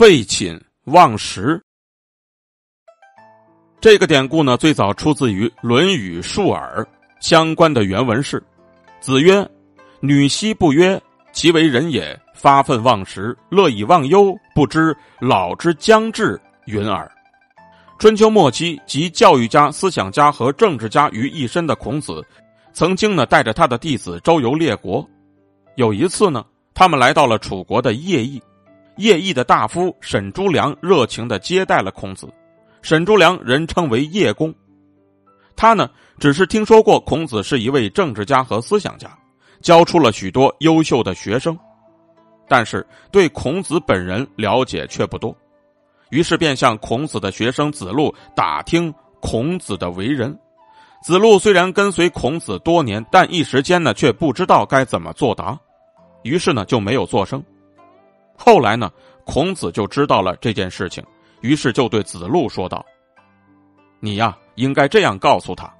废寝忘食。这个典故呢，最早出自于《论语·述尔》，相关的原文是：“子曰：‘女兮不曰，其为人也。发愤忘食，乐以忘忧，不知老之将至云耳。’”春秋末期，集教育家、思想家和政治家于一身的孔子，曾经呢带着他的弟子周游列国。有一次呢，他们来到了楚国的邺邑。叶邑的大夫沈朱良热情的接待了孔子，沈朱良人称为叶公。他呢，只是听说过孔子是一位政治家和思想家，教出了许多优秀的学生，但是对孔子本人了解却不多，于是便向孔子的学生子路打听孔子的为人。子路虽然跟随孔子多年，但一时间呢却不知道该怎么作答，于是呢就没有作声。后来呢，孔子就知道了这件事情，于是就对子路说道：“你呀，应该这样告诉他，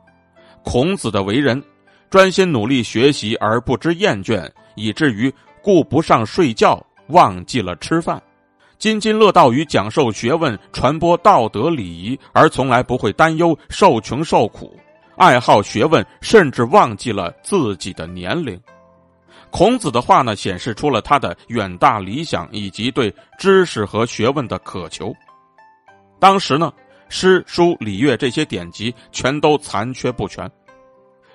孔子的为人，专心努力学习而不知厌倦，以至于顾不上睡觉，忘记了吃饭，津津乐道于讲授学问、传播道德礼仪，而从来不会担忧受穷受苦，爱好学问，甚至忘记了自己的年龄。”孔子的话呢，显示出了他的远大理想以及对知识和学问的渴求。当时呢，诗书礼乐这些典籍全都残缺不全，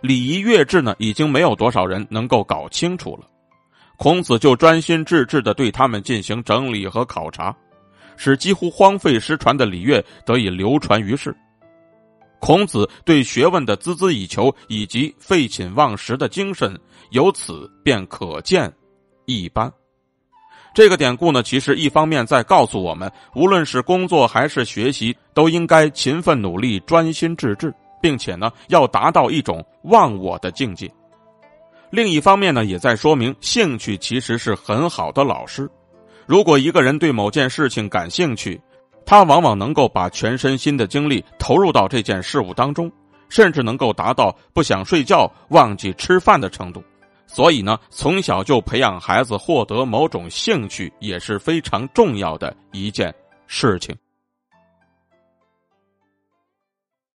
礼仪乐制呢，已经没有多少人能够搞清楚了。孔子就专心致志的对他们进行整理和考察，使几乎荒废失传的礼乐得以流传于世。孔子对学问的孜孜以求以及废寝忘食的精神，由此便可见一斑。这个典故呢，其实一方面在告诉我们，无论是工作还是学习，都应该勤奋努力、专心致志，并且呢，要达到一种忘我的境界。另一方面呢，也在说明兴趣其实是很好的老师。如果一个人对某件事情感兴趣，他往往能够把全身心的精力投入到这件事物当中，甚至能够达到不想睡觉、忘记吃饭的程度。所以呢，从小就培养孩子获得某种兴趣也是非常重要的一件事情。